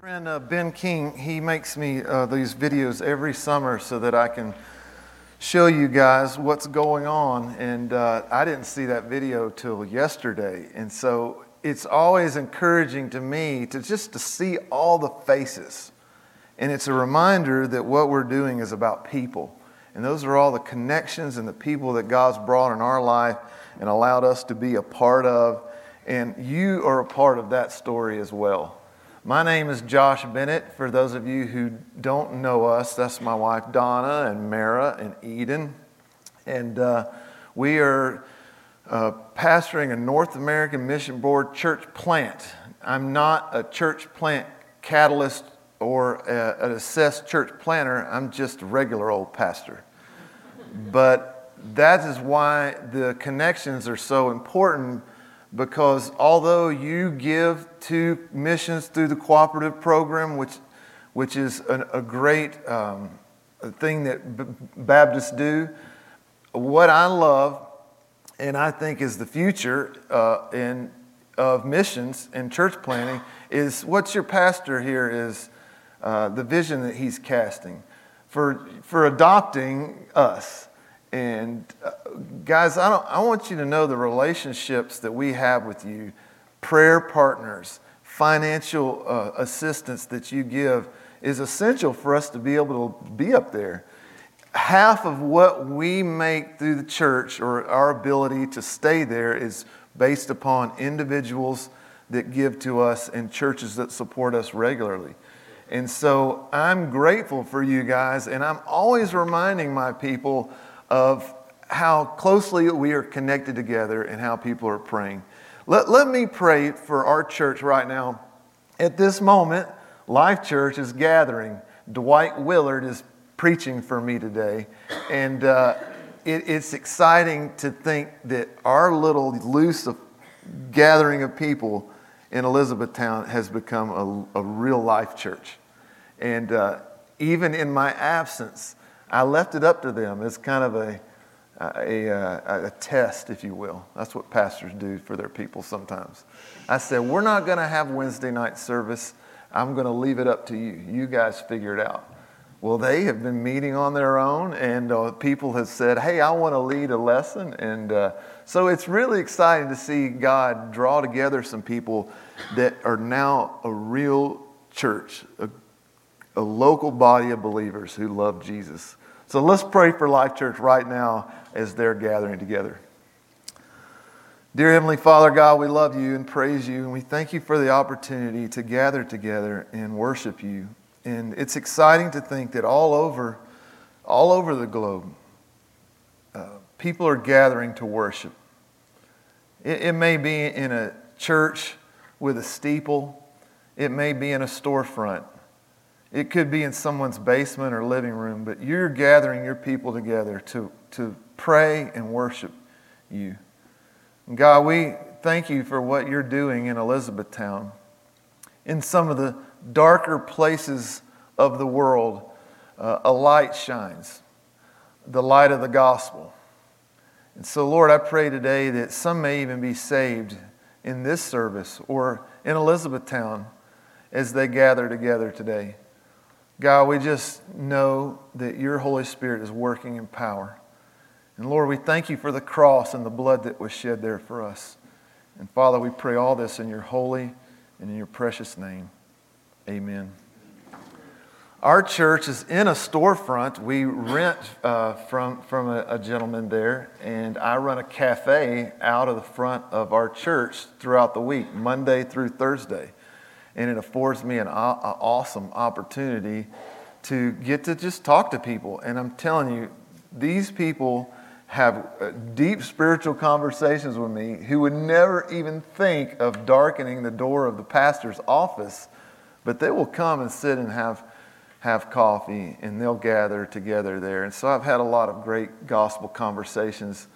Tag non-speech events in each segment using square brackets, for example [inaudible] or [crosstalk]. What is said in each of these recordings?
friend uh, Ben King, he makes me uh, these videos every summer so that I can show you guys what's going on. And uh, I didn't see that video till yesterday. And so it's always encouraging to me to just to see all the faces. And it's a reminder that what we're doing is about people. And those are all the connections and the people that God's brought in our life and allowed us to be a part of. And you are a part of that story as well. My name is Josh Bennett. For those of you who don't know us, that's my wife Donna and Mara and Eden. And uh, we are uh, pastoring a North American Mission Board church plant. I'm not a church plant catalyst or a, an assessed church planter, I'm just a regular old pastor. but that is why the connections are so important because although you give to missions through the cooperative program, which, which is a, a great um, thing that B- Baptists do, what I love and I think is the future uh, in, of missions and church planting is what your pastor here is uh, the vision that he's casting for, for adopting us and uh, guys, I, don't, I want you to know the relationships that we have with you, prayer partners, financial uh, assistance that you give is essential for us to be able to be up there. Half of what we make through the church or our ability to stay there is based upon individuals that give to us and churches that support us regularly. And so I'm grateful for you guys, and I'm always reminding my people of how closely we are connected together and how people are praying. Let, let me pray for our church right now. At this moment, Life Church is gathering. Dwight Willard is preaching for me today. And uh, it, it's exciting to think that our little loose of gathering of people in Elizabethtown has become a, a real life church. And uh, even in my absence, I left it up to them as kind of a, a, a, a, test, if you will. That's what pastors do for their people sometimes. I said, We're not going to have Wednesday night service. I'm going to leave it up to you. You guys figure it out. Well, they have been meeting on their own, and uh, people have said, Hey, I want to lead a lesson. And uh, so it's really exciting to see God draw together some people that are now a real church, a, a local body of believers who love Jesus. So let's pray for Life Church right now as they're gathering together. Dear Heavenly Father, God, we love you and praise you, and we thank you for the opportunity to gather together and worship you. And it's exciting to think that all over, all over the globe, uh, people are gathering to worship. It, it may be in a church with a steeple, it may be in a storefront. It could be in someone's basement or living room, but you're gathering your people together to, to pray and worship you. And God, we thank you for what you're doing in Elizabethtown. In some of the darker places of the world, uh, a light shines, the light of the gospel. And so, Lord, I pray today that some may even be saved in this service or in Elizabethtown as they gather together today. God, we just know that your Holy Spirit is working in power. And Lord, we thank you for the cross and the blood that was shed there for us. And Father, we pray all this in your holy and in your precious name. Amen. Our church is in a storefront. We rent uh, from, from a, a gentleman there, and I run a cafe out of the front of our church throughout the week, Monday through Thursday and it affords me an awesome opportunity to get to just talk to people. And I'm telling you, these people have uh, deep spiritual conversations with me who would never even think of darkening the door of the pastor's office, but they will come and sit and have, have coffee and they'll gather together there. And so I've had a lot of great gospel conversations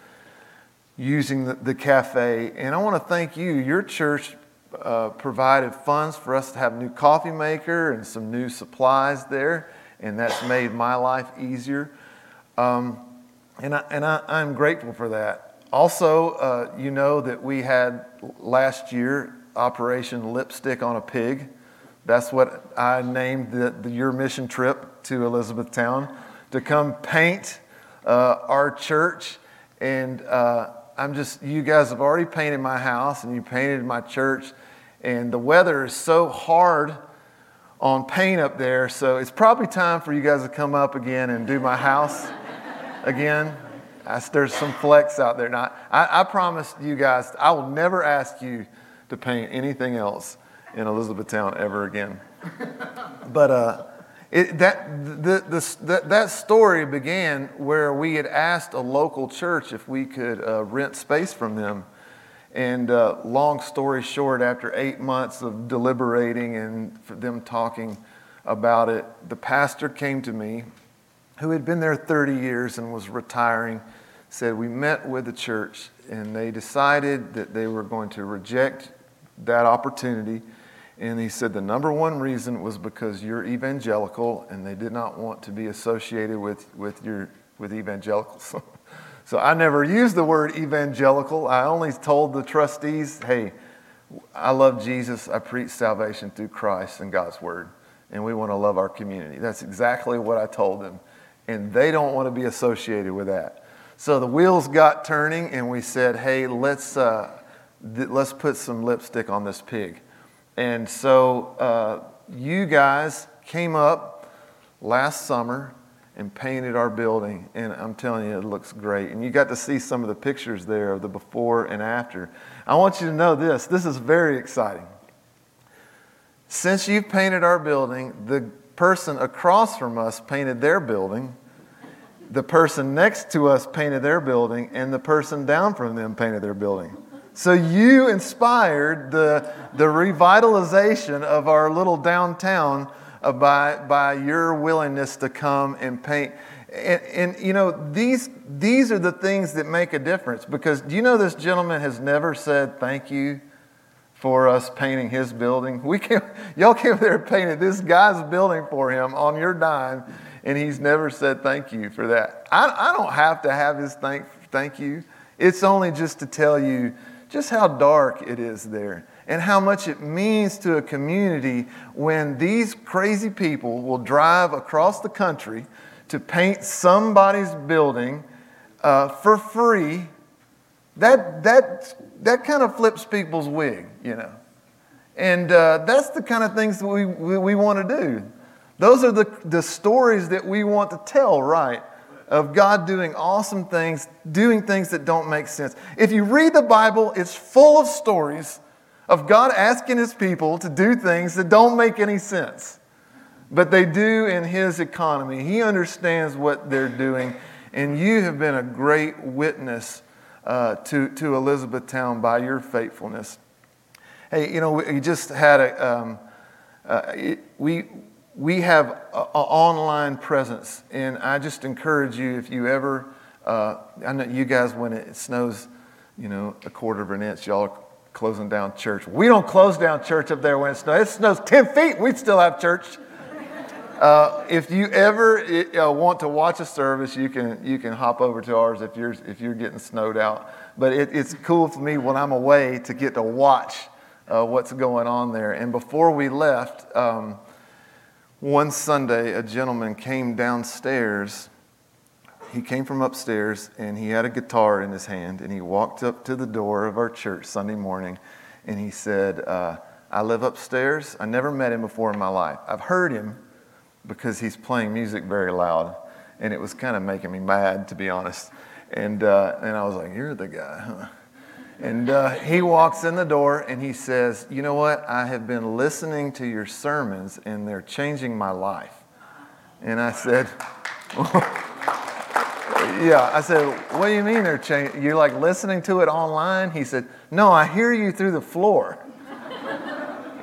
using the, the cafe. And I want to thank you. Your church uh, provided funds for us to have a new coffee maker and some new supplies there, and that's made my life easier. Um, and I, and I, am grateful for that. Also, uh, you know that we had last year Operation Lipstick on a Pig. That's what I named the, the, your mission trip to Elizabethtown to come paint uh, our church. And uh, I'm just, you guys have already painted my house and you painted my church. And the weather is so hard on paint up there. So it's probably time for you guys to come up again and do my house [laughs] again. I, there's some flex out there. Now, I, I promise you guys, I will never ask you to paint anything else in Elizabethtown ever again. [laughs] but uh, it, that, the, the, that, that story began where we had asked a local church if we could uh, rent space from them. And uh, long story short, after eight months of deliberating and them talking about it, the pastor came to me, who had been there 30 years and was retiring, said, We met with the church and they decided that they were going to reject that opportunity and he said the number one reason was because you're evangelical and they did not want to be associated with, with, your, with evangelicals. [laughs] so I never used the word evangelical. I only told the trustees, hey, I love Jesus. I preach salvation through Christ and God's word. And we want to love our community. That's exactly what I told them. And they don't want to be associated with that. So the wheels got turning, and we said, hey, let's, uh, th- let's put some lipstick on this pig. And so uh, you guys came up last summer and painted our building, and I'm telling you, it looks great. And you got to see some of the pictures there of the before and after. I want you to know this this is very exciting. Since you've painted our building, the person across from us painted their building, the person next to us painted their building, and the person down from them painted their building. So you inspired the, the revitalization of our little downtown uh, by, by your willingness to come and paint. And, and, you know, these, these are the things that make a difference because do you know this gentleman has never said thank you for us painting his building? We came, [laughs] y'all came there and painted this guy's building for him on your dime, and he's never said thank you for that. I, I don't have to have his thank, thank you. It's only just to tell you just how dark it is there and how much it means to a community when these crazy people will drive across the country to paint somebody's building uh, for free. That, that, that kind of flips people's wig, you know. And uh, that's the kind of things that we, we, we want to do. Those are the, the stories that we want to tell, right? Of God doing awesome things, doing things that don't make sense. If you read the Bible, it's full of stories of God asking his people to do things that don't make any sense, but they do in his economy. He understands what they're doing, and you have been a great witness uh, to, to Elizabethtown by your faithfulness. Hey, you know, we just had a, um, uh, it, we, we have an online presence, and I just encourage you if you ever, uh, I know you guys, when it snows, you know, a quarter of an inch, y'all are closing down church. We don't close down church up there when it snows. It snows 10 feet, we still have church. Uh, if you ever uh, want to watch a service, you can, you can hop over to ours if you're, if you're getting snowed out. But it, it's cool for me when I'm away to get to watch uh, what's going on there. And before we left, um, one Sunday, a gentleman came downstairs. He came from upstairs and he had a guitar in his hand and he walked up to the door of our church Sunday morning and he said, uh, I live upstairs. I never met him before in my life. I've heard him because he's playing music very loud and it was kind of making me mad, to be honest. And, uh, and I was like, You're the guy, huh? And uh, he walks in the door and he says, You know what? I have been listening to your sermons and they're changing my life. And I said, [laughs] Yeah. I said, What do you mean they're changing? You're like listening to it online? He said, No, I hear you through the floor.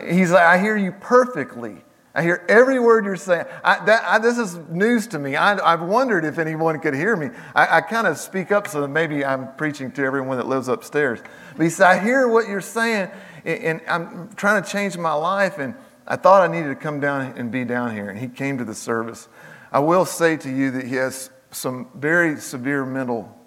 He's like, I hear you perfectly. I hear every word you're saying. I, that, I, this is news to me. I, have wondered if anyone could hear me. I, I kind of speak up so that maybe I'm preaching to everyone that lives upstairs. But he said, I hear what you're saying, and, and I'm trying to change my life, and I thought I needed to come down and be down here. And he came to the service. I will say to you that he has some very severe mental,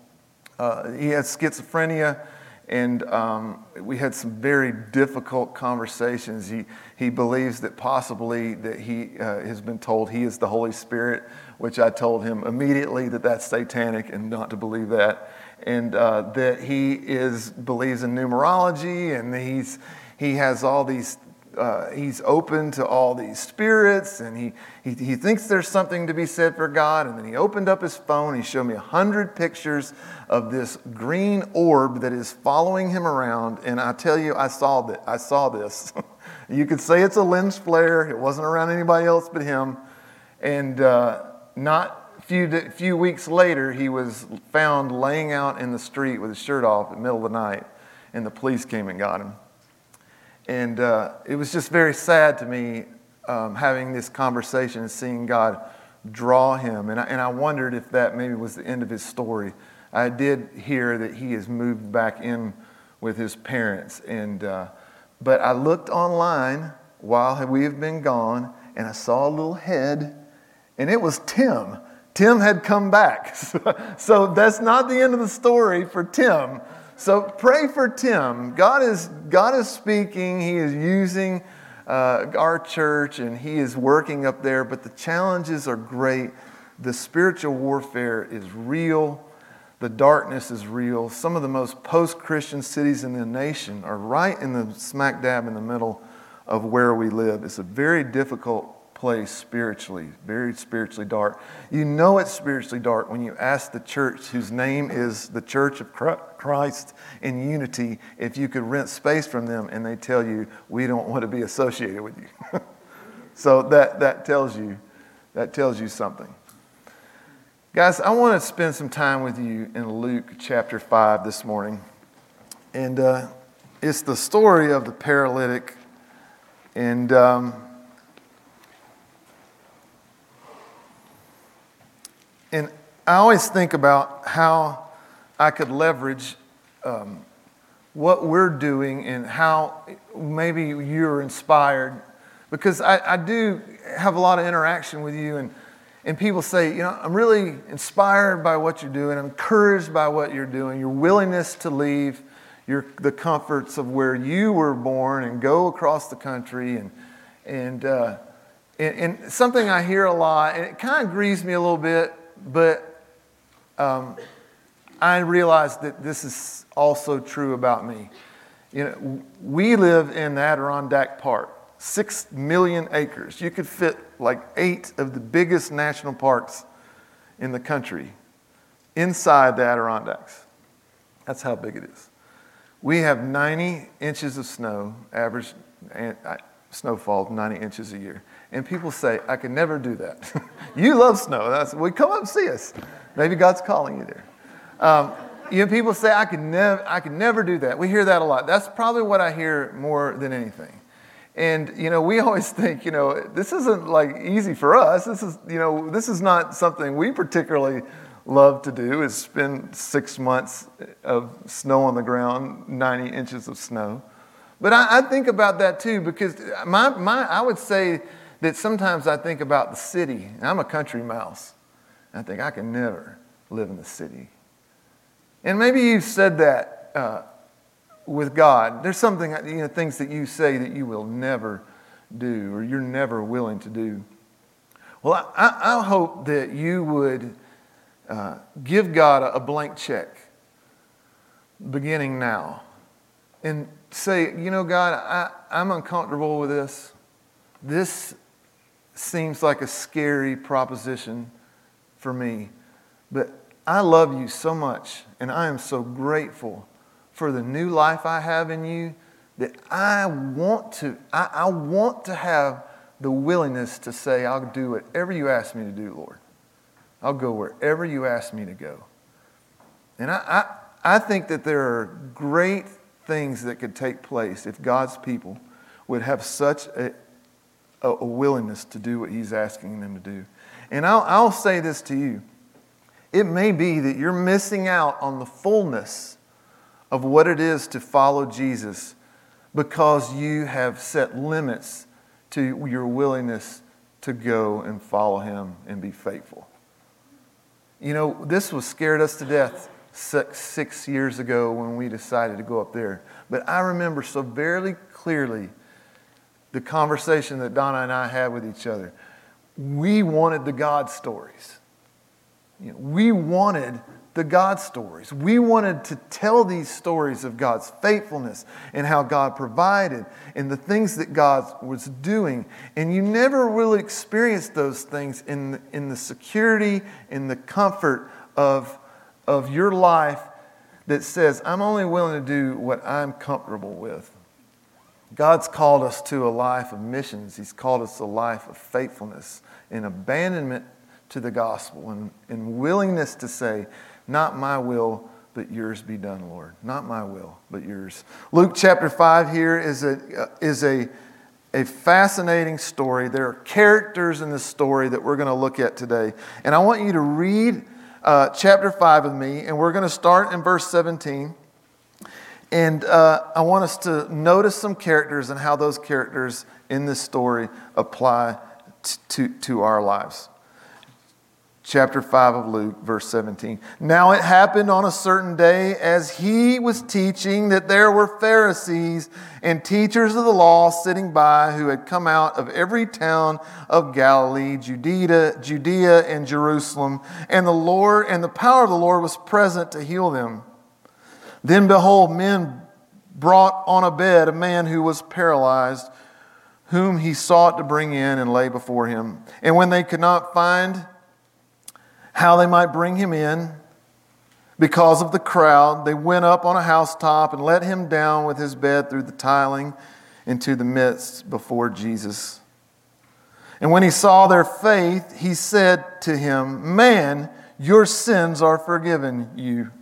uh, he has schizophrenia And um, we had some very difficult conversations. He, he believes that possibly that he uh, has been told he is the Holy Spirit, which I told him immediately that that's satanic and not to believe that. And uh, that he is believes in numerology and he's, he has all these uh, he's open to all these spirits and he, he, he thinks there's something to be said for God. And then he opened up his phone. He showed me a hundred pictures of this green orb that is following him around. And I tell you, I saw that. I saw this. [laughs] you could say it's a lens flare. It wasn't around anybody else but him. And uh, not few, few weeks later, he was found laying out in the street with his shirt off in the middle of the night. And the police came and got him. And uh, it was just very sad to me um, having this conversation and seeing God draw him. And I, and I wondered if that maybe was the end of his story. I did hear that he has moved back in with his parents. And, uh, but I looked online while we have been gone and I saw a little head, and it was Tim. Tim had come back. [laughs] so that's not the end of the story for Tim. So pray for Tim. God is, God is speaking, He is using uh, our church, and He is working up there, but the challenges are great. The spiritual warfare is real. The darkness is real. Some of the most post Christian cities in the nation are right in the smack dab in the middle of where we live. It's a very difficult place spiritually, very spiritually dark. You know it's spiritually dark when you ask the church, whose name is the Church of Christ in Unity, if you could rent space from them, and they tell you, we don't want to be associated with you. [laughs] so that, that tells you that tells you something. Guys, I want to spend some time with you in Luke chapter 5 this morning. And uh, it's the story of the paralytic. And um, And I always think about how I could leverage um, what we're doing and how maybe you're inspired. Because I, I, do have a lot of interaction with you, and, and people say, you know, I'm really inspired by what you're doing, I'm encouraged by what you're doing, your willingness to leave your, the comforts of where you were born and go across the country. And, and, uh, and, and something I hear a lot, and it kind of grieves me a little bit but um, I realize that this is also true about me. You know, we live in the Adirondack Park, six million acres. You could fit like eight of the biggest national parks in the country inside the Adirondacks. That's how big it is. We have 90 inches of snow, average snowfall, 90 inches a year. And people say, I can never do that. [laughs] you love snow. That's, well, come up and see us. Maybe God's calling you there. Um, you know, people say, I can, never, I can never do that. We hear that a lot. That's probably what I hear more than anything. And, you know, we [laughs] always think, you know, this isn't like easy for us. This is, you know, this is not something we particularly love to do is spend six months of snow on the ground, 90 inches of snow. But I, I think about that too because my, my, I would say that sometimes I think about the city. I'm a country mouse. I think I can never live in the city. And maybe you've said that uh, with God. There's something, you know, things that you say that you will never do or you're never willing to do. Well, I, I hope that you would uh, give God a, blank check beginning now and say, you know, God, I, I'm uncomfortable with this. This seems like a scary proposition for me, but I love you so much, and I am so grateful for the new life I have in you that I want to, I, I want to have the willingness to say, I'll do whatever you ask me to do, Lord. I'll go wherever you ask me to go. And I, I, I think that there are great things that could take place if God's people would have such a, a, willingness to do what He's asking them to do. And I'll, I'll say this to you it may be that you're missing out on the fullness of what it is to follow Jesus because you have set limits to your willingness to go and follow Him and be faithful. You know, this was scared us to death six, six years ago when we decided to go up there. But I remember so very clearly the conversation that Donna and I had with each other. We wanted the God stories. You know, we wanted the God stories. We wanted to tell these stories of God's faithfulness and how God provided and the things that God was doing. And you never really experienced those things in the, in the security, in the comfort of, of your life that says, I'm only willing to do what I'm comfortable with. God's called us to a life of missions. He's called us a life of faithfulness and abandonment to the gospel and, and willingness to say, Not my will, but yours be done, Lord. Not my will, but yours. Luke chapter 5 here is a, is a, a fascinating story. There are characters in this story that we're going to look at today. And I want you to read uh, chapter 5 with me, and we're going to start in verse 17. And uh, I want us to notice some characters and how those characters in this story apply t- to, to our lives. Chapter 5 of Luke, verse 17. Now it happened on a certain day as he was teaching that there were Pharisees and teachers of the law sitting by who had come out of every town of Galilee, Judea, Judea and Jerusalem, and the Lord and the power of the Lord was present to heal them. Then behold, men brought on a bed a man who was paralyzed, whom he sought to bring in and lay before him. And when they could not find how they might bring him in, because of the crowd, they went up on a housetop and let him down with his bed through the tiling into the midst before Jesus. And when he saw their faith, he said to him, Man, your sins are forgiven you.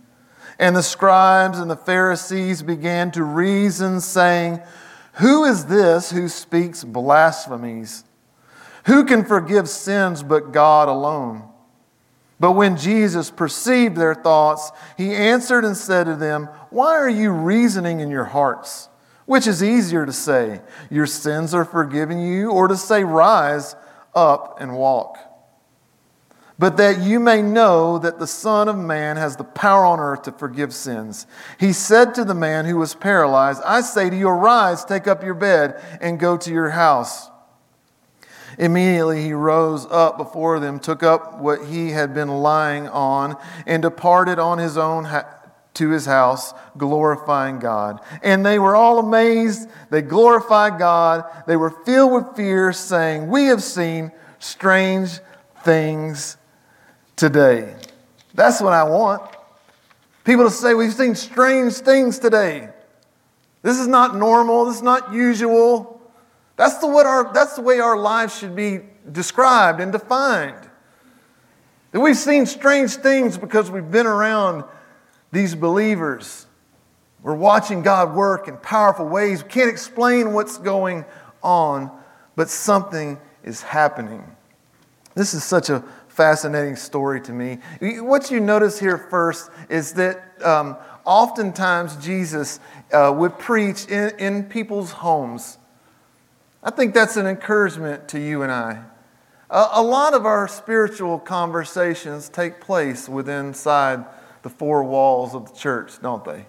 And the scribes and the Pharisees began to reason, saying, Who is this who speaks blasphemies? Who can forgive sins but God alone? But when Jesus perceived their thoughts, he answered and said to them, Why are you reasoning in your hearts? Which is easier to say, Your sins are forgiven you, or to say, Rise up and walk? but that you may know that the Son of Man has the power on earth to forgive sins. He said to the man who was paralyzed, I say to you, arise, take up your bed, and go to your house. Immediately he rose up before them, took up what he had been lying on, and departed on his own ha- to his house, glorifying God. And they were all amazed. They glorified God. They were filled with fear, saying, We have seen strange things today. That's what I want. People to say, We've seen strange things today. This is not normal. This is not usual. That's the, what our, that's the way our lives should be described and defined. That we've seen strange things because we've been around these believers. We're watching God work in powerful ways. We can't explain what's going on, but something is happening. This is such a fascinating story to me. What you notice here first is that um, oftentimes Jesus uh, would preach in, in people's homes. I think that's an encouragement to you and I. A, a lot of our spiritual conversations take place within inside the four walls of the church, don't they?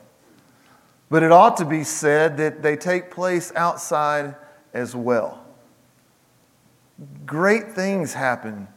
But it ought to be said that they take place outside as well. Great things happen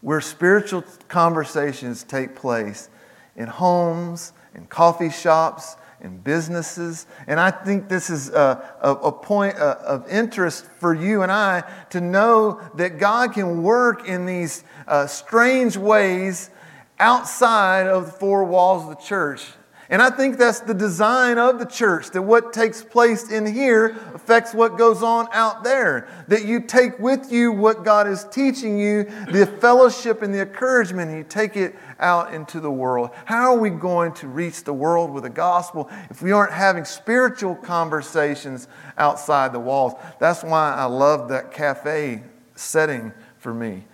where spiritual conversations take place in homes, in coffee shops, in businesses. And I think this is a, a, a, point of interest for you and I to know that God can work in these uh, strange ways outside of the four walls of the church. And I think that's the design of the church, that what takes place in here affects what goes on out there. That you take with you what God is teaching you, the fellowship and the encouragement, and you take it out into the world. How are we going to reach the world with the gospel if we aren't having spiritual conversations outside the walls? That's why I love that cafe setting for me.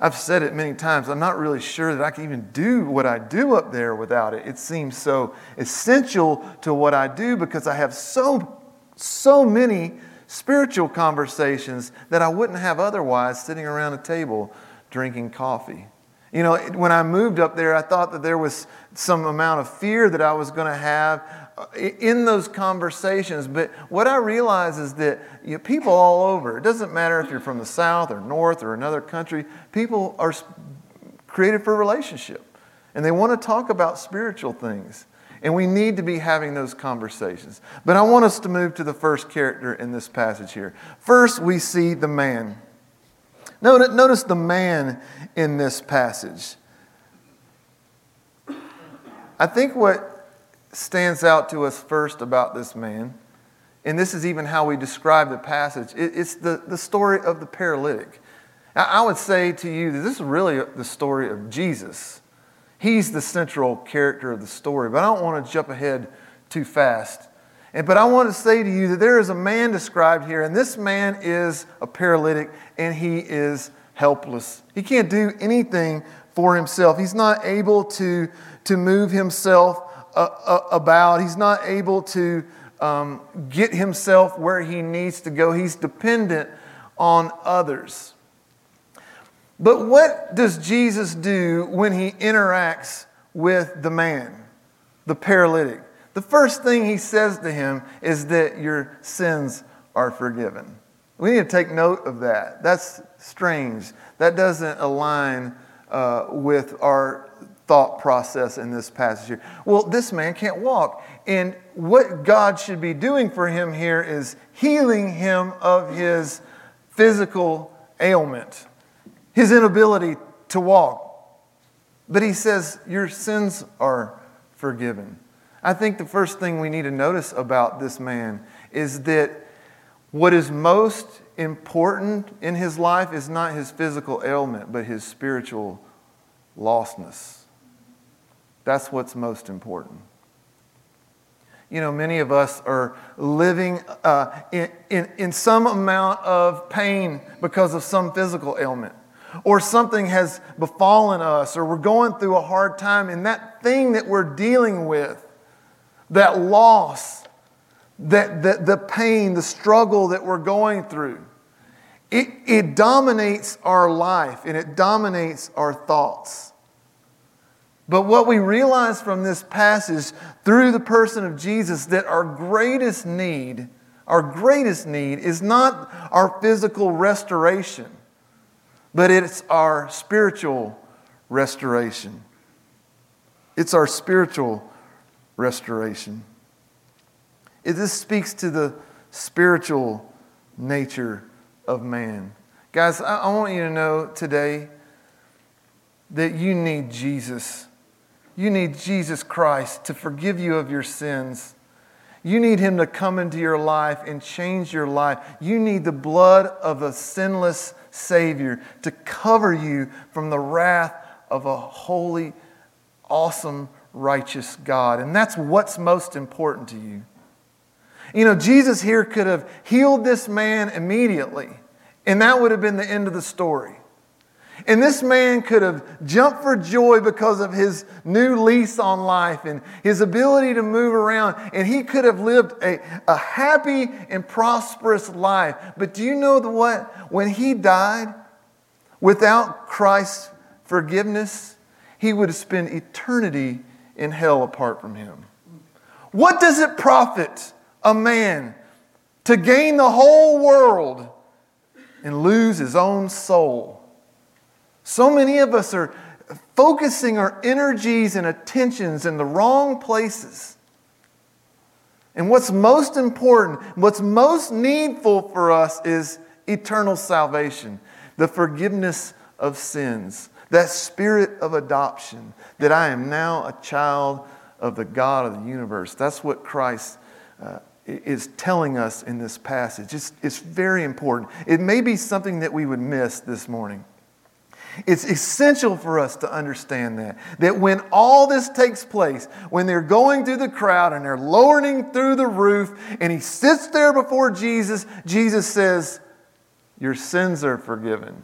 I've said it many times. I'm not really sure that I can even do what I do up there without it. It seems so essential to what I do because I have so, so many spiritual conversations that I wouldn't have otherwise sitting around a table drinking coffee. You know, when I moved up there, I thought that there was some amount of fear that I was going to have Uh, in those conversations. But what I realize is that you know, people all over, it doesn't matter if you're from the South or North or another country, people are created for relationship. And they want to talk about spiritual things. And we need to be having those conversations. But I want us to move to the first character in this passage here. First, we see the man. Notice the man in this passage. I think what stands out to us first about this man, and this is even how we describe the passage, it's the, the story of the paralytic. I would say to you that this is really the story of Jesus. He's the central character of the story, but I don't want to jump ahead too fast. But I want to say to you that there is a man described here, and this man is a paralytic, and he is helpless. He can't do anything for himself. He's not able to, to move himself about, he's not able to um, get himself where he needs to go. He's dependent on others. But what does Jesus do when he interacts with the man, the paralytic? The first thing he says to him is that your sins are forgiven. We need to take note of that. That's strange. That doesn't align uh, with our thought process in this passage here. Well, this man can't walk. And what God should be doing for him here is healing him of his physical ailment his inability to walk. But he says, Your sins are forgiven. I think the first thing we need to notice about this man is that what is most important in his life is not his physical ailment, but his spiritual lostness. That's what's most important. You know, many of us are living uh, in, in, in some amount of pain because of some physical ailment or something has befallen us, or we're going through a hard time, and that thing that we're dealing with, that loss, that, that the pain, the struggle that we're going through, it, it dominates our life and it dominates our thoughts. But what we realize from this passage through the person of Jesus that our greatest need, our greatest need is not our physical restoration but it's our spiritual restoration. It's our spiritual restoration. It, this speaks to the spiritual nature of man. Guys, I, I want you to know today that you need Jesus. You need Jesus Christ to forgive you of your sins. You need Him to come into your life and change your life. You need the blood of a sinless Savior to cover you from the wrath of a holy, awesome, righteous God. And that's what's most important to you. You know, Jesus here could have healed this man immediately, and that would have been the end of the story. And this man could have jumped for joy because of his new lease on life and his ability to move around. And he could have lived a, a happy and prosperous life. But do you know what? When he died, without Christ's forgiveness, he would have spent eternity in hell apart from him. What does it profit a man to gain the whole world and lose his own soul? So many of us are focusing our energies and attentions in the wrong places. And what's most important, what's most needful for us is eternal salvation, the forgiveness of sins, that spirit of adoption, that I am now a child of the God of the universe. That's what Christ uh, is telling us in this passage. It's, it's very important. It may be something that we would miss this morning. It's essential for us to understand that. That when all this takes place, when they're going through the crowd and they're lowering through the roof, and he sits there before Jesus, Jesus says, Your sins are forgiven.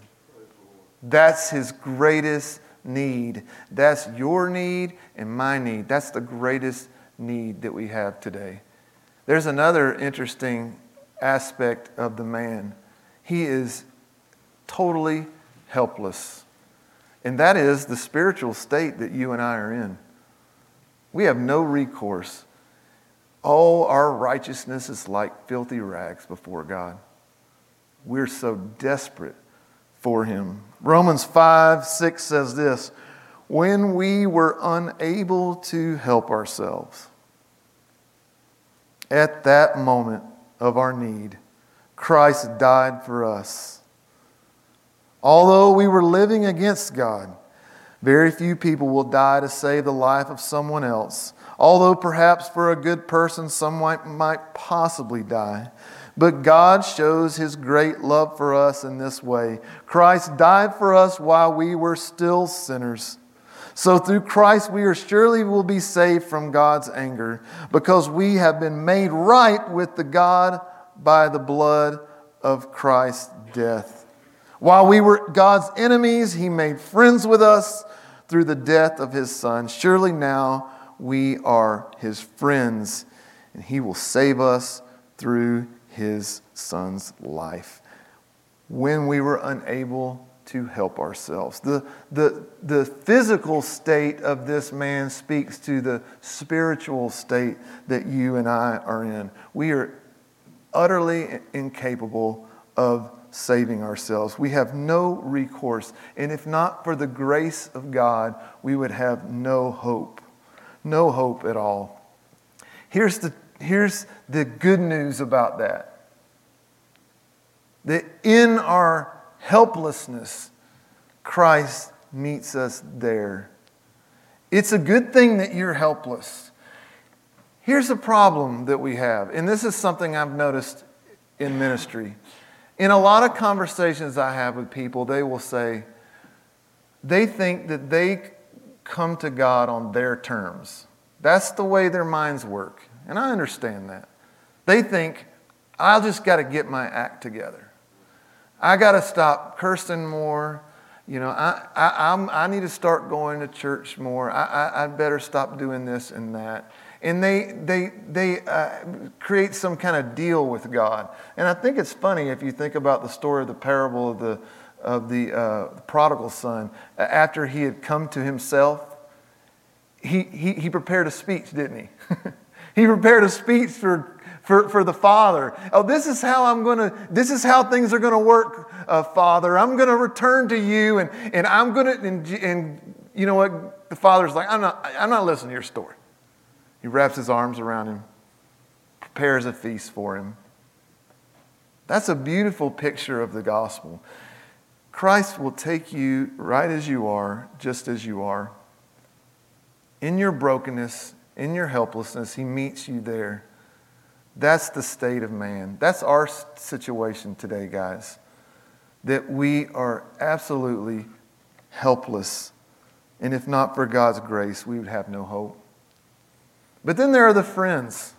That's his greatest need. That's your need and my need. That's the greatest need that we have today. There's another interesting aspect of the man. He is totally helpless. And that is the spiritual state that you and I are in. We have no recourse. All our righteousness is like filthy rags before God. We're so desperate for Him. Romans 5 6 says this When we were unable to help ourselves, at that moment of our need, Christ died for us. Although we were living against God, very few people will die to save the life of someone else. Although perhaps for a good person, someone might possibly die. But God shows his great love for us in this way Christ died for us while we were still sinners. So through Christ, we are surely will be saved from God's anger because we have been made right with the God by the blood of Christ's death. While we were God's enemies, he made friends with us through the death of his son. Surely now we are his friends, and he will save us through his son's life. When we were unable to help ourselves. The, the, the physical state of this man speaks to the spiritual state that you and I are in. We are utterly incapable of saving ourselves. We have no recourse. And if not for the grace of God, we would have no hope. No hope at all. Here's the, here's the good news about that that in our helplessness, Christ meets us there. It's a good thing that you're helpless. Here's a problem that we have, and this is something I've noticed in ministry. In a lot of conversations I have with people, they will say they think that they come to God on their terms. That's the way their minds work, and I understand that. They think, I just got to get my act together. I got to stop cursing more. You know, I, I, I'm, i need to start going to church more. I, I, I'd better stop doing this and that. And they, they, they uh, create some kind of deal with God. And I think it's funny if you think about the story of the parable of the, of the, uh, prodigal son. After he had come to himself, he, he, he prepared a speech, didn't he? [laughs] he prepared a speech for for, for the Father. Oh, this is how I'm going to, this is how things are going to work, uh, Father. I'm going to return to you and, and I'm going to, and, and you know what? The Father's like, I'm not, I'm not listening to your story. He wraps his arms around him, prepares a feast for him. That's a beautiful picture of the gospel. Christ will take you right as you are, just as you are. In your brokenness, in your helplessness, He meets you there. That's the state of man. That's our situation today, guys. That we are absolutely helpless. And if not for God's grace, we would have no hope. But then there are the friends.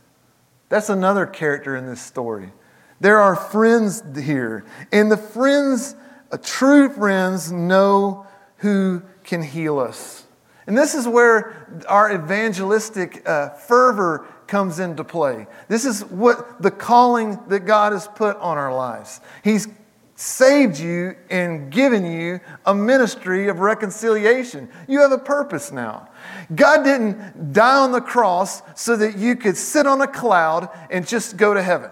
That's another character in this story. There are friends here. And the friends, uh, true friends, know who can heal us. And this is where our evangelistic uh, fervor comes into play. This is what the calling that God has put on our lives. He's saved you and given you a ministry of reconciliation. You have a purpose now. God didn't die on the cross so that you could sit on a cloud and just go to heaven.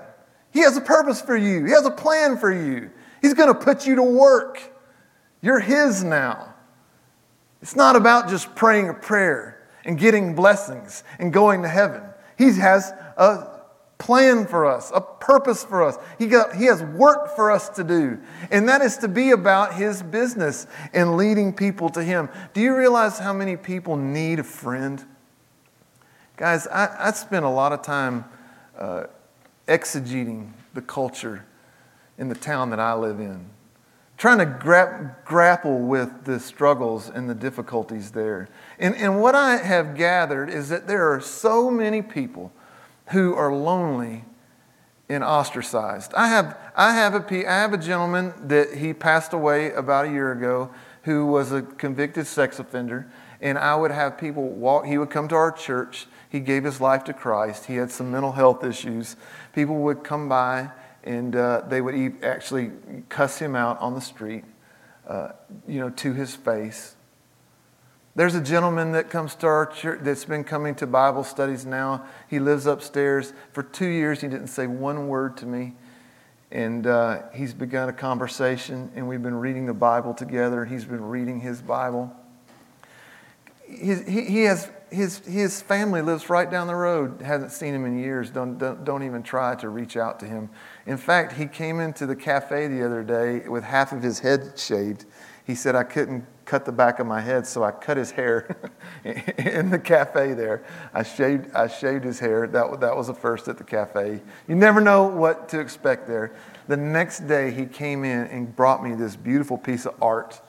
He has a purpose for you, He has a plan for you. He's going to put you to work. You're His now. It's not about just praying a prayer and getting blessings and going to heaven. He has a plan for us, a purpose for us. He, got, he has work for us to do, and that is to be about His business and leading people to Him. Do you realize how many people need a friend? Guys, I, I spent a lot of time uh, exegeting the culture in the town that I live in, trying to gra- grapple with the struggles and the difficulties there. And, and what I have gathered is that there are so many people who are lonely and ostracized. I have, I have, a, I have a gentleman that he passed away about a year ago who was a convicted sex offender. And I would have people walk, he would come to our church. He gave his life to Christ. He had some mental health issues. People would come by and uh, they would actually cuss him out on the street, uh, you know, to his face There's a gentleman that comes to our church that's been coming to Bible studies now. He lives upstairs. For two years, he didn't say one word to me. And uh, he's begun a conversation, and we've been reading the Bible together, and he's been reading his Bible. His, he, he has, his, his family lives right down the road, hasn't seen him in years, don't, don't, don't even try to reach out to him. In fact, he came into the cafe the other day with half of his head shaved. He said, I couldn't cut the back of my head, so I cut his hair [laughs] in the cafe there. I shaved, I shaved his hair. That, that was a first at the cafe. You never know what to expect there. The next day, he came in and brought me this beautiful piece of art.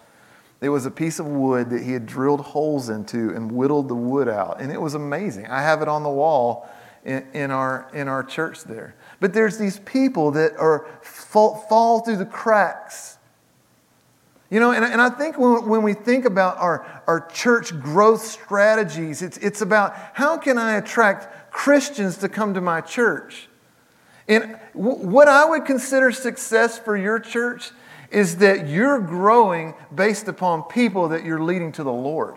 It was a piece of wood that he had drilled holes into and whittled the wood out. And it was amazing. I have it on the wall in, in our, in our church there. But there's these people that are fall, fall through the cracks you know, and, and I think when, when we think about our, our church growth strategies, it's, it's about how can I attract Christians to come to my church? And w- what I would consider success for your church is that you're growing based upon people that you're leading to the Lord.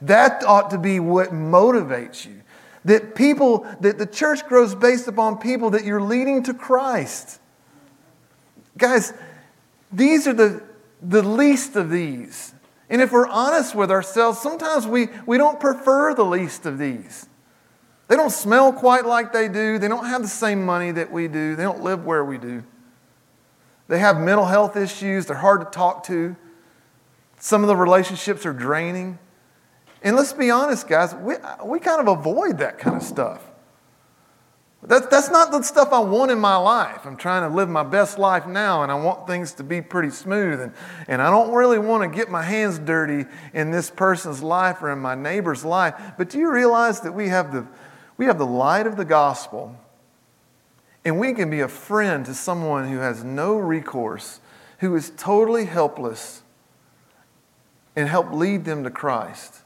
That ought to be what motivates you. That people, that the church grows based upon people that you're leading to Christ. Guys, these are the the least of these. And if we're honest with ourselves, sometimes we, we don't prefer the least of these. They don't smell quite like they do. They don't have the same money that we do. They don't live where we do. They have mental health issues. They're hard to talk to. Some of the relationships are draining. And let's be honest, guys, we, we kind of avoid that kind of stuff. That, that's not the stuff I want in my life. I'm trying to live my best life now, and I want things to be pretty smooth. And, and I don't really want to get my hands dirty in this person's life or in my neighbor's life. But do you realize that we have the, we have the light of the gospel, and we can be a friend to someone who has no recourse, who is totally helpless, and help lead them to Christ?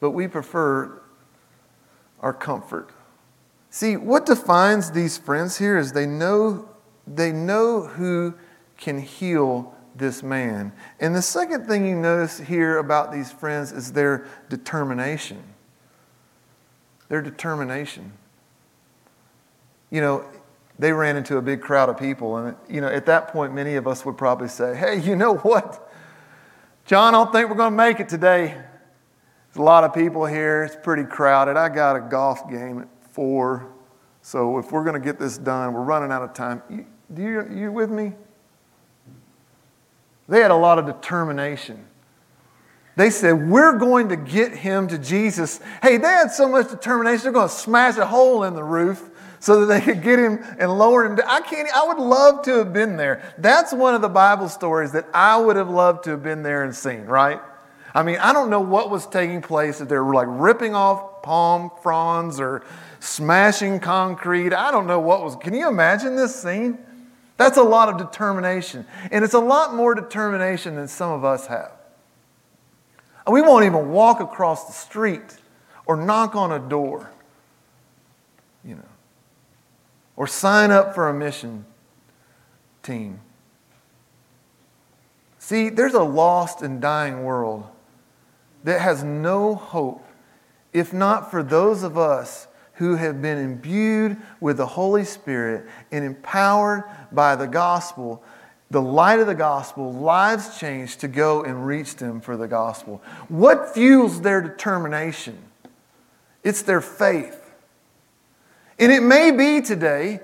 But we prefer our comfort See, what defines these friends here is they know, they know who can heal this man. And the second thing you notice here about these friends is their determination. Their determination. You know, they ran into a big crowd of people, and you know, at that point, many of us would probably say, "Hey, you know what, John? I don't think we're going to make it today. There's a lot of people here. It's pretty crowded. I got a golf game four. So if we're going to get this done, we're running out of time. You, do you, you with me? They had a lot of determination. They said, We're going to get him to Jesus. Hey, they had so much determination, they're going to smash a hole in the roof so that they could get him and lower him. Down. I can't, I would love to have been there. That's one of the Bible stories that I would have loved to have been there and seen, right? I mean, I don't know what was taking place, if they were like ripping off palm fronds or smashing concrete. I don't know what was. Can you imagine this scene? That's a lot of determination. And it's a lot more determination than some of us have. We won't even walk across the street or knock on a door, you know, or sign up for a mission team. See, there's a lost and dying world that has no hope if not for those of us who have been imbued with the Holy Spirit and empowered by the gospel, the light of the gospel, lives changed to go and reach them for the gospel. What fuels their determination? It's their faith. And it may be today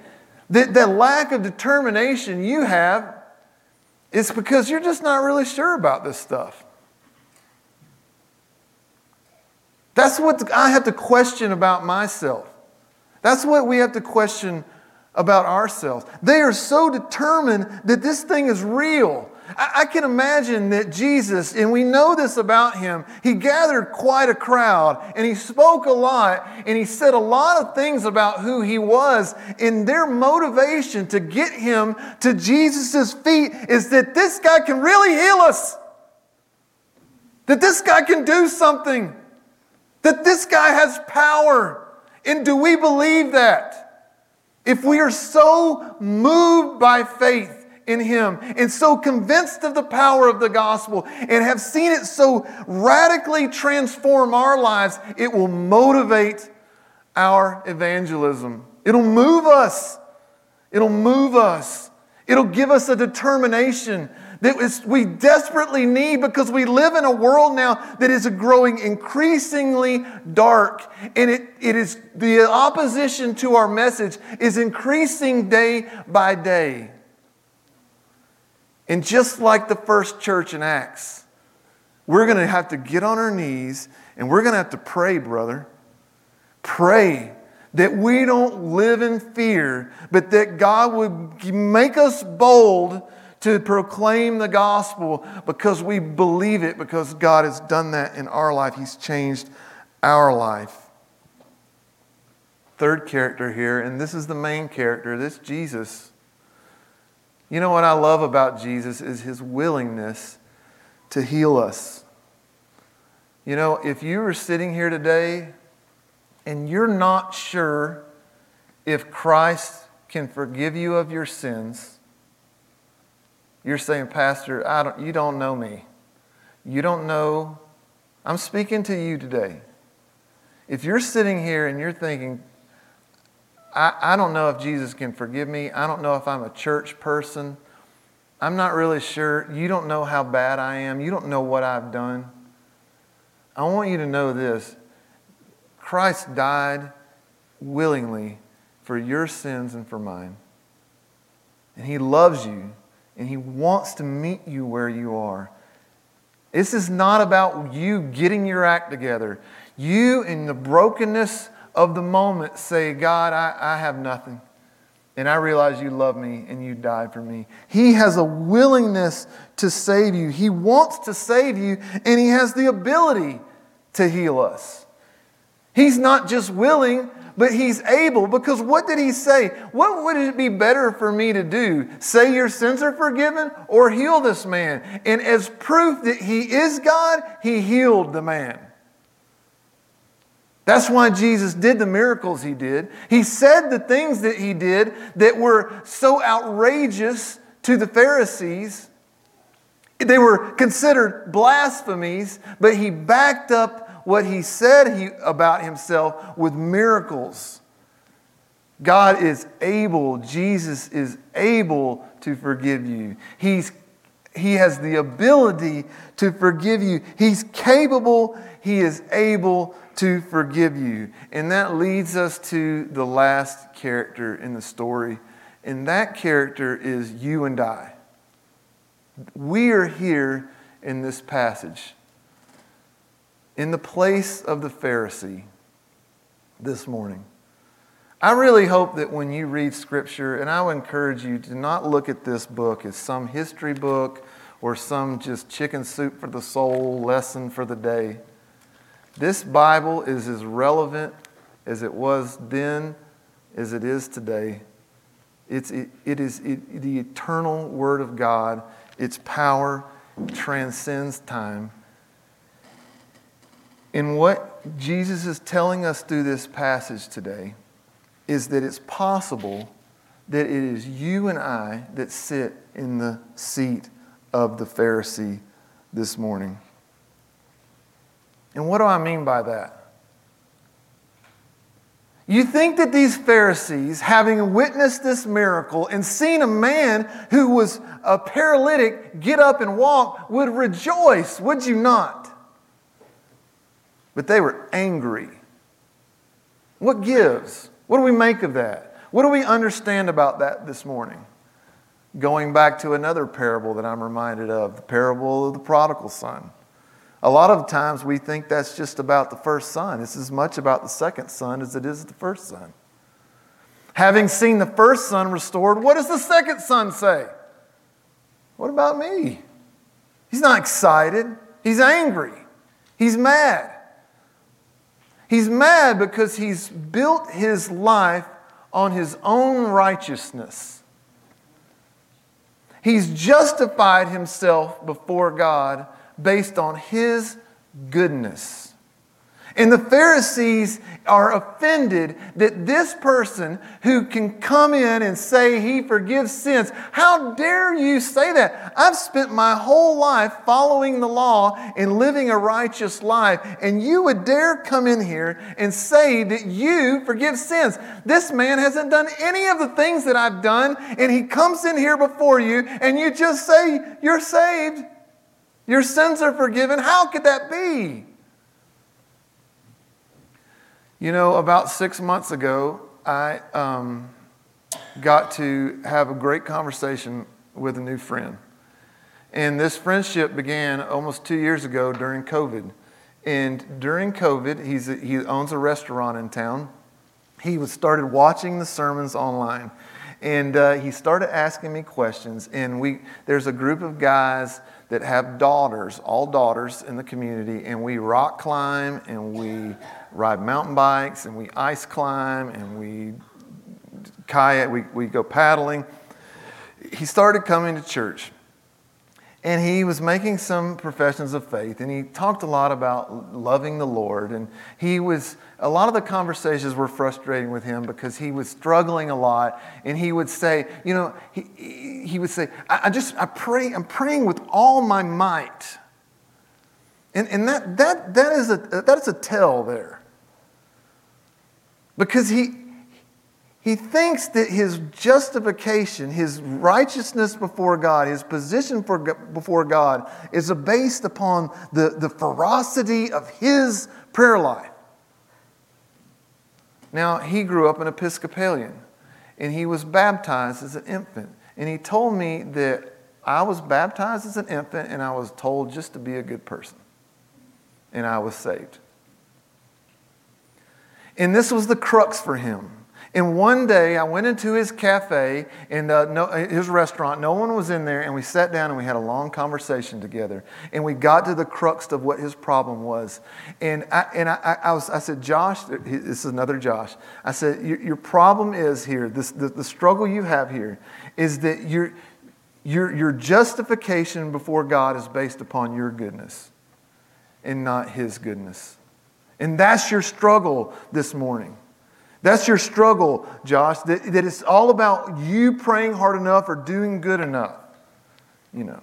that the lack of determination you have is because you're just not really sure about this stuff. That's what I have to question about myself. That's what we have to question about ourselves. They are so determined that this thing is real. I, can imagine that Jesus, and we know this about him, he gathered quite a crowd and he spoke a lot and he said a lot of things about who he was. And their motivation to get him to Jesus' feet is that this guy can really heal us, that this guy can do something. That this guy has power. And do we believe that? If we are so moved by faith in Him and so convinced of the power of the gospel and have seen it so radically transform our lives, it will motivate our evangelism. It'll move us. It'll move us. It'll give us a determination that we desperately need because we live in a world now that is growing increasingly dark. And it, it is the opposition to our message is increasing day by day. And just like the first church in Acts, we're going to have to get on our knees and we're going to have to pray, brother. Pray that we don't live in fear, but that God would make us bold to proclaim the gospel because we believe it, because God has done that in our life. He's changed our life. Third character here, and this is the main character, this Jesus. You know what I love about Jesus is his willingness to heal us. You know, if you were sitting here today and you're not sure if Christ can forgive you of your sins, you're saying, Pastor, I don't, you don't know me. You don't know. I'm speaking to you today. If you're sitting here and you're thinking, I, I don't know if Jesus can forgive me, I don't know if I'm a church person, I'm not really sure. You don't know how bad I am, you don't know what I've done. I want you to know this Christ died willingly for your sins and for mine. And He loves you and He wants to meet you where you are. This is not about you getting your act together. You, in the brokenness of the moment, say, God, I, I have nothing. And I realize you love me and you died for me. He has a willingness to save you. He wants to save you, and He has the ability to heal us. He's not just willing, but he's able because what did he say? What would it be better for me to do? Say your sins are forgiven or heal this man? And as proof that he is God, he healed the man. That's why Jesus did the miracles he did. He said the things that he did that were so outrageous to the Pharisees. They were considered blasphemies, but he backed up what he said he, about himself with miracles. God is able, Jesus is able to forgive you. He's, he has the ability to forgive you. He's capable, He is able to forgive you. And that leads us to the last character in the story. And that character is you and I. We are here in this passage in the place of the Pharisee this morning. I really hope that when you read Scripture, and I would encourage you to not look at this book as some history book or some just chicken soup for the soul lesson for the day. This Bible is as relevant as it was then as it is today. It's, it, it is it, the eternal Word of God. Its power transcends time. And what Jesus is telling us through this passage today is that it's possible that it is you and I that sit in the seat of the Pharisee this morning. And what do I mean by that? You think that these Pharisees, having witnessed this miracle and seen a man who was a paralytic get up and walk, would rejoice, would you not? But they were angry. What gives? What do we make of that? What do we understand about that this morning? Going back to another parable that I'm reminded of, the parable of the prodigal son. A lot of times we think that's just about the first son. It's as much about the second son as it is the first son. Having seen the first son restored, what does the second son say? What about me? He's not excited. He's angry. He's mad. He's mad because he's built his life on his own righteousness. He's justified himself before God based on his goodness. And the Pharisees are offended that this person who can come in and say he forgives sins, how dare you say that? I've spent my whole life following the law and living a righteous life, and you would dare come in here and say that you forgive sins. This man hasn't done any of the things that I've done, and he comes in here before you, and you just say, You're saved. Your sins are forgiven. How could that be? You know, about six months ago, I um, got to have a great conversation with a new friend. And this friendship began almost two years ago during COVID. And during COVID, he's a, he owns a restaurant in town. He was started watching the sermons online. And uh, he started asking me questions. And we, there's a group of guys that have daughters, all daughters in the community, and we rock climb and we ride mountain bikes and we ice climb and we kayak, we, we go paddling. He started coming to church and he was making some professions of faith and he talked a lot about loving the Lord. And he was, a lot of the conversations were frustrating with him because he was struggling a lot. And he would say, you know, he, he would say, I, I just, I pray, I'm praying with all my might. And, and that, that, that, is a, that is a tell there. Because he, he thinks that his justification, his righteousness before God, his position for, before God is based upon the, the ferocity of his prayer life. Now, he grew up an Episcopalian and he was baptized as an infant. And he told me that I was baptized as an infant and I was told just to be a good person. And I was saved. And this was the crux for him. And one day I went into his cafe and uh, no, his restaurant. No one was in there, and we sat down and we had a long conversation together. And we got to the crux of what his problem was. And I, and I, I, was, I said, Josh, this is another Josh. I said, Your, your problem is here, this, the, the struggle you have here is that your, your, your justification before God is based upon your goodness and not his goodness. And that's your struggle this morning. That's your struggle, Josh, that, that it's all about you praying hard enough or doing good enough, you know.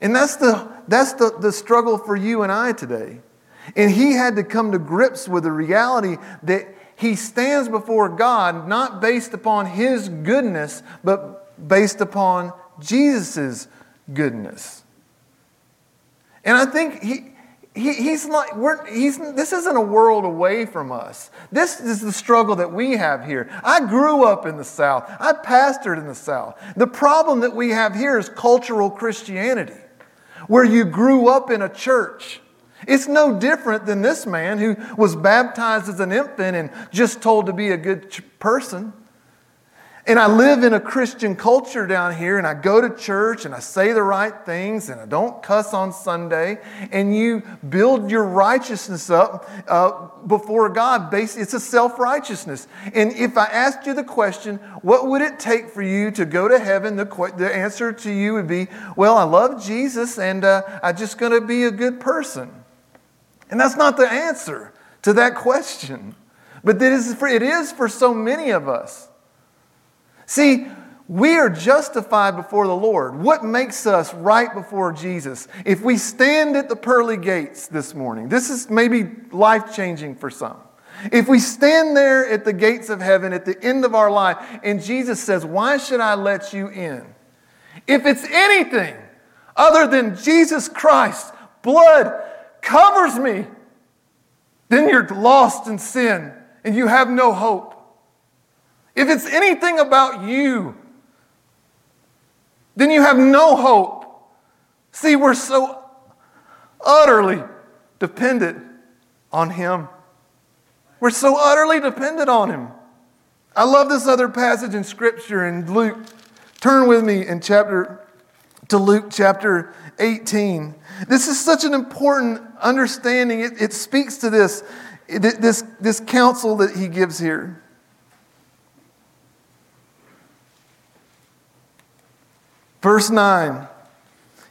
And that's the, that's the, the struggle for you and I today. And he had to come to grips with the reality that he stands before God not based upon his goodness, but based upon Jesus' goodness. And I think he, he, he's like, we're, he's, this isn't a world away from us. This is the struggle that we have here. I grew up in the South, I pastored in the South. The problem that we have here is cultural Christianity, where you grew up in a church. It's no different than this man who was baptized as an infant and just told to be a good person. And I live in a Christian culture down here, and I go to church and I say the right things and I don't cuss on Sunday. And you build your righteousness up uh, before God. Based, it's a self righteousness. And if I asked you the question, what would it take for you to go to heaven? The, the answer to you would be, well, I love Jesus and uh, I'm just going to be a good person. And that's not the answer to that question. But it is for, it is for so many of us. See, we are justified before the Lord. What makes us right before Jesus? If we stand at the pearly gates this morning, this is maybe life changing for some. If we stand there at the gates of heaven at the end of our life and Jesus says, Why should I let you in? If it's anything other than Jesus Christ, blood covers me, then you're lost in sin and you have no hope. If it's anything about you, then you have no hope. See, we're so utterly dependent on Him. We're so utterly dependent on Him. I love this other passage in Scripture in Luke. Turn with me in chapter to Luke chapter 18. This is such an important understanding. It, it speaks to this, this, this counsel that he gives here. Verse 9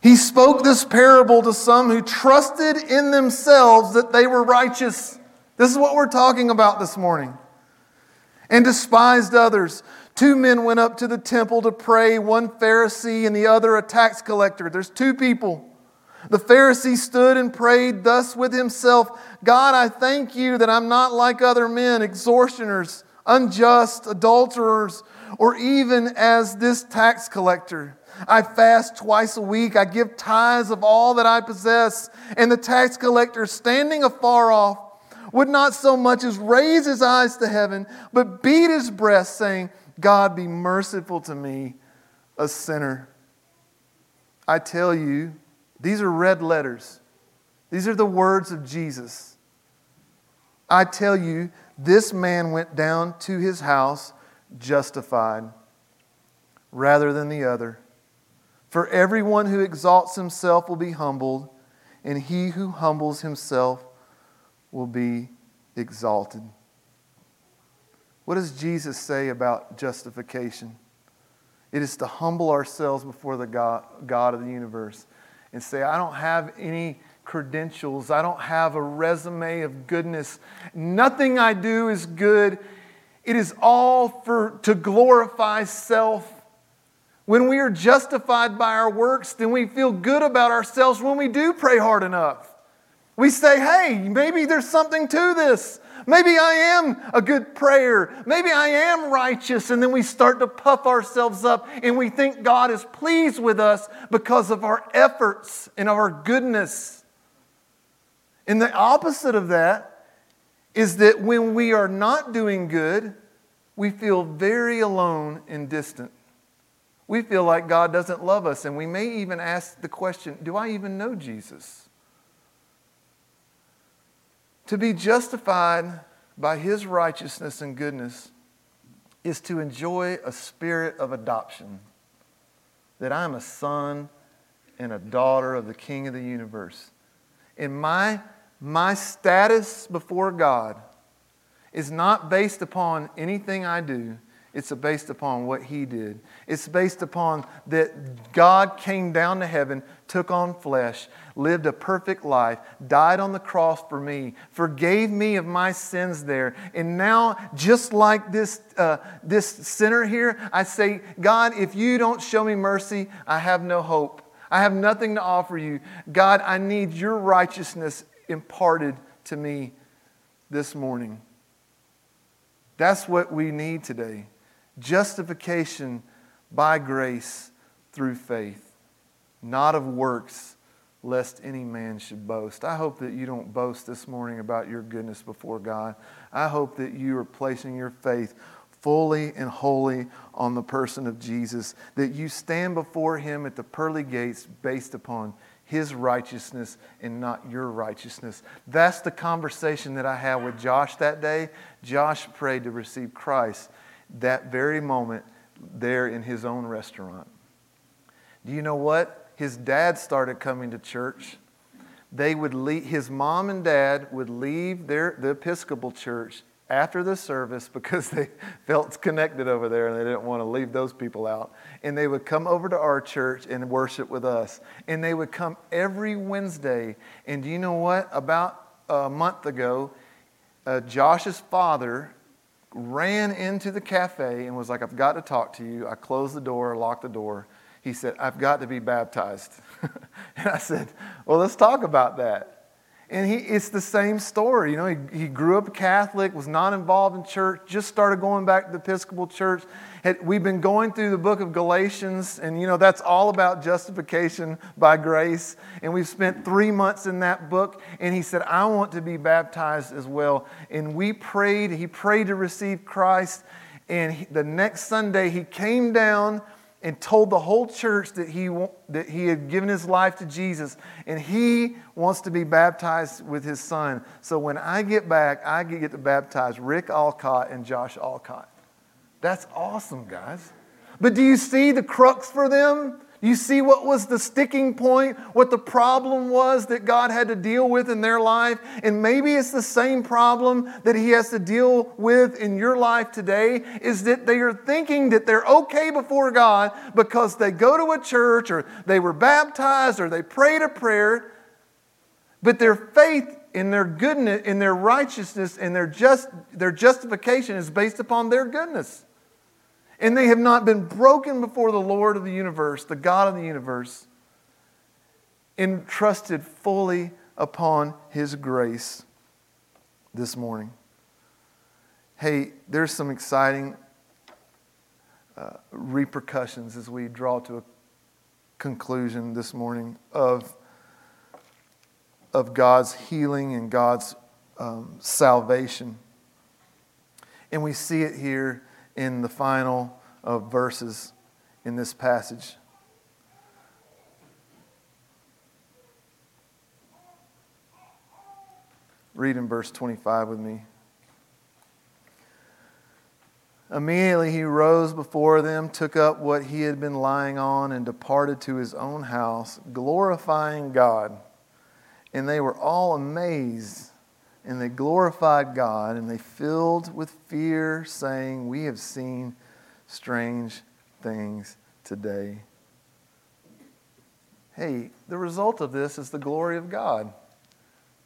He spoke this parable to some who trusted in themselves that they were righteous This is what we're talking about this morning. And despised others. Two men went up to the temple to pray, one Pharisee and the other a tax collector. There's two people. The Pharisee stood and prayed thus with himself God, I thank you that I'm not like other men, extortioners, unjust, adulterers, or even as this tax collector. I fast twice a week. I give tithes of all that I possess. And the tax collector, standing afar off, would not so much as raise his eyes to heaven, but beat his breast, saying, God, be merciful to me, a sinner. I tell you, these are red letters. These are the words of Jesus. I tell you, this man went down to his house justified rather than the other. For everyone who exalts himself will be humbled, and he who humbles himself will be exalted. What does Jesus say about justification? It is to humble ourselves before the God, God of the universe and say, I don't have any credentials, I don't have a resume of goodness. Nothing I do is good. It is all for to glorify self. When we are justified by our works, then we feel good about ourselves when we do pray hard enough. We say, hey, maybe there's something to this. Maybe I am a good prayer. Maybe I am righteous. And then we start to puff ourselves up and we think God is pleased with us because of our efforts and our goodness. And the opposite of that is that when we are not doing good, we feel very alone and distant. We feel like God doesn't love us, and we may even ask the question Do I even know Jesus? To be justified by his righteousness and goodness is to enjoy a spirit of adoption that I'm a son and a daughter of the King of the universe. And my, my status before God is not based upon anything I do, it's based upon what he did. It's based upon that God came down to heaven, took on flesh, lived a perfect life, died on the cross for me, forgave me of my sins there. And now, just like this, uh, this sinner here, I say, God, if you don't show me mercy, I have no hope. I have nothing to offer you. God, I need your righteousness imparted to me this morning. That's what we need today justification by grace through faith, not of works, lest any man should boast. I hope that you don't boast this morning about your goodness before God. I hope that you are placing your faith fully and wholly on the person of Jesus, that you stand before him at the pearly gates based upon his righteousness and not your righteousness. That's the conversation that I had with Josh that day. Josh prayed to receive Christ that very moment there in his own restaurant. Do you know what? His dad started coming to church. They would leave, his mom and dad would leave their, the Episcopal church after the service [laughs] because they felt connected over there and they didn't want to leave those people out. And they would come over to our church and worship with us. And they would come every Wednesday. And do you know what? About a month ago, uh, Josh's father ran into the cafe and was like, I've got to talk to you. I closed the door, locked the door. He said, I've got to be baptized. [laughs] and I said, Well, let's talk about that. And he, it's the same story. You know, he, he grew up Catholic, was not involved in church, just started going back to the Episcopal Church. Had, we've been going through the book of Galatians, and you know, that's all about justification by grace. And we've spent three months in that book. And he said, I want to be baptized as well. And we prayed, he prayed to receive Christ. And he, the next Sunday, he came down and told the whole church that he, that he had given his life to Jesus and he wants to be baptized with his son. So when I get back, I get to baptize Rick Alcott and Josh Alcott. That's awesome, guys. But do you see the crux for them? You see what was the sticking point, what the problem was that God had to deal with in their life? And maybe it's the same problem that He has to deal with in your life today is that they are thinking that they're okay before God because they go to a church or they were baptized or they prayed a prayer, but their faith in their goodness, in their righteousness, and their, just, their justification is based upon their goodness. And they have not been broken before the Lord of the universe, the God of the universe, and trusted fully upon His grace this morning. Hey, there's some exciting uh, repercussions as we draw to a conclusion this morning of, of God's healing and God's um, salvation. And we see it here in the final of verses in this passage. Read in verse 25 with me. Immediately he rose before them, took up what he had been lying on, and departed to his own house, glorifying God. And they were all amazed, and they glorified God, and they filled with fear, saying, We have seen strange things today. Hey, the result of this is the glory of God.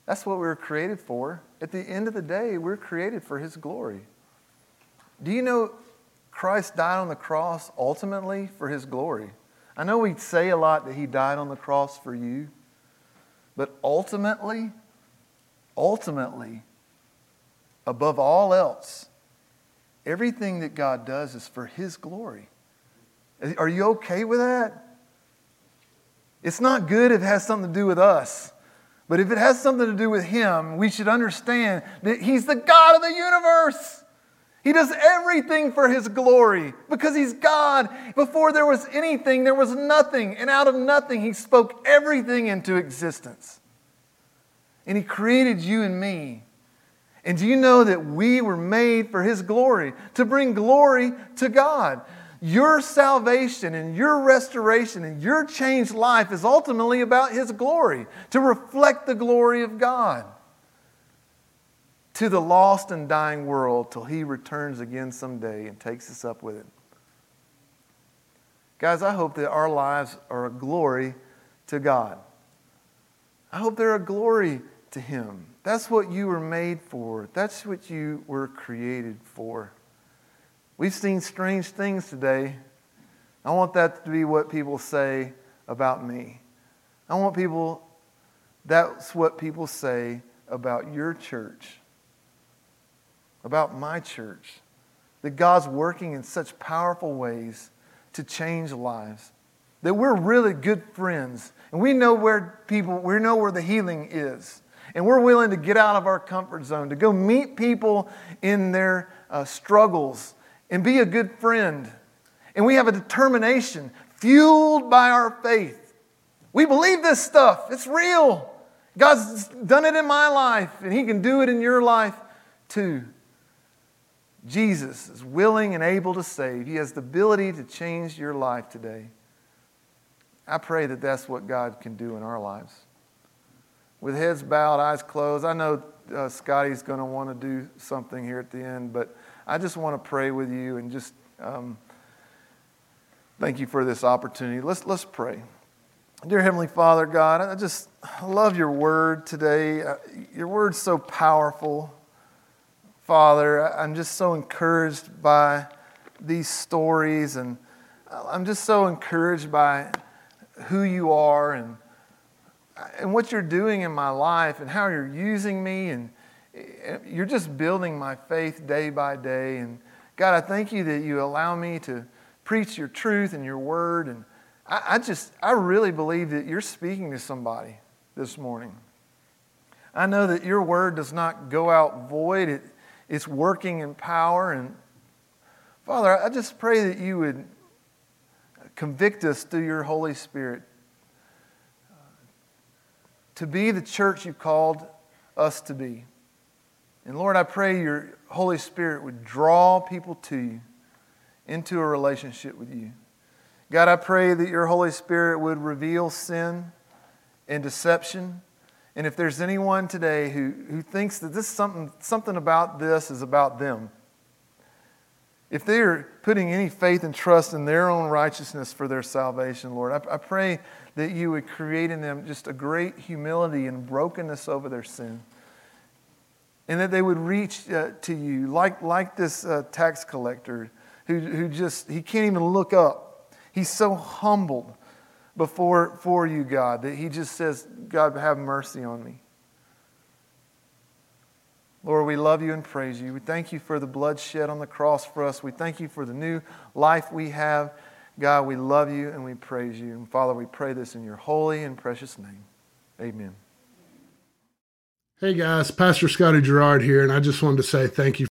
That's what we were created for. At the end of the day, we're created for his glory. Do you know Christ died on the cross ultimately for his glory? I know we say a lot that he died on the cross for you, but ultimately, ultimately, above all else, everything that God does is for his glory. Are you okay with that? It's not good if it has something to do with us. But if it has something to do with Him, we should understand that He's the God of the universe. He does everything for His glory because He's God. Before there was anything, there was nothing. And out of nothing, He spoke everything into existence. And He created you and me. And do you know that we were made for His glory, to bring glory to God? Your salvation and your restoration and your changed life is ultimately about His glory, to reflect the glory of God to the lost and dying world till He returns again someday and takes us up with it. Guys, I hope that our lives are a glory to God. I hope they're a glory to Him. That's what you were made for, that's what you were created for. We've seen strange things today. I want that to be what people say about me. I want people, that's what people say about your church about my church. That God's working in such powerful ways to change lives. That we're really good friends. And we know where people, we know where the healing is. And we're willing to get out of our comfort zone, to go meet people in their uh, struggles and be a good friend. And we have a determination fueled by our faith. We believe this stuff, it's real. God's done it in my life, and He can do it in your life too. Jesus is willing and able to save. He has the ability to change your life today. I pray that that's what God can do in our lives. With heads bowed, eyes closed, I know uh, Scotty's going to want to do something here at the end, but I just want to pray with you and just um, thank you for this opportunity. Let's, let's pray. Dear Heavenly Father, God, I just love your word today. Uh, your word's so powerful. Father. I'm just so encouraged by these stories, and I'm just so encouraged by who you are and, and what you're doing in my life and how you're using me. And eh, you're just building my faith day by day. And God, I thank you that you allow me to preach your truth and your word. And I, I just, I really believe that you're speaking to somebody this morning. I know that your word does not go out void. It, it's working in power. And Father, I just pray that you would convict us through your Holy Spirit to be the church you've called us to be. And Lord, I pray your Holy Spirit would draw people to you into a relationship with you. God, I pray that your Holy Spirit would reveal sin and deception and if there's anyone today who, who thinks that this something, something about this is about them, if they are putting any faith and trust in their own righteousness for their salvation, Lord, I, I pray that you would create in them just a great humility and brokenness over their sin. and that they would reach uh, to you like, like this uh, tax collector who, who just, he can't even look up. He's so humbled before for you, God, that he just says, God, have mercy on me. Lord, we love you and praise you. We thank you for the blood shed on the cross for us. We thank you for the new life we have. God, we love you and we praise you. And Father, we pray this in your holy and precious name. Amen. Hey guys, Pastor Scotty Gerard here, and I just wanted to say thank you